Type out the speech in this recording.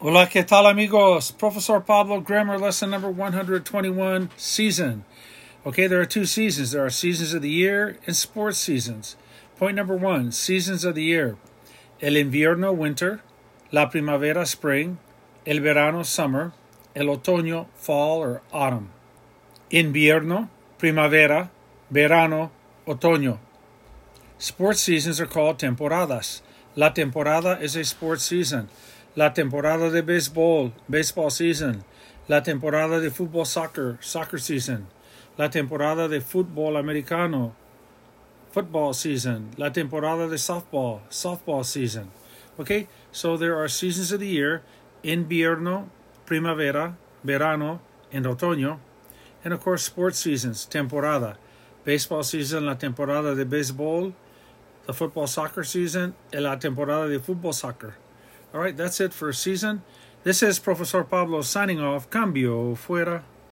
Hola, ¿qué tal, amigos? Professor Pablo, grammar lesson number 121, season. Okay, there are two seasons. There are seasons of the year and sports seasons. Point number one seasons of the year el invierno, winter, la primavera, spring, el verano, summer, el otoño, fall or autumn. Invierno, primavera, verano, otoño. Sports seasons are called temporadas. La temporada is a sports season. La temporada de béisbol, baseball season. La temporada de fútbol soccer, soccer season. La temporada de fútbol americano, football season. La temporada de softball, softball season. Okay, so there are seasons of the year invierno, primavera, verano, and otoño. And of course, sports seasons, temporada. Baseball season, la temporada de béisbol, the football soccer season, la temporada de fútbol soccer. All right, that's it for a season. This is Professor Pablo signing off. Cambio fuera.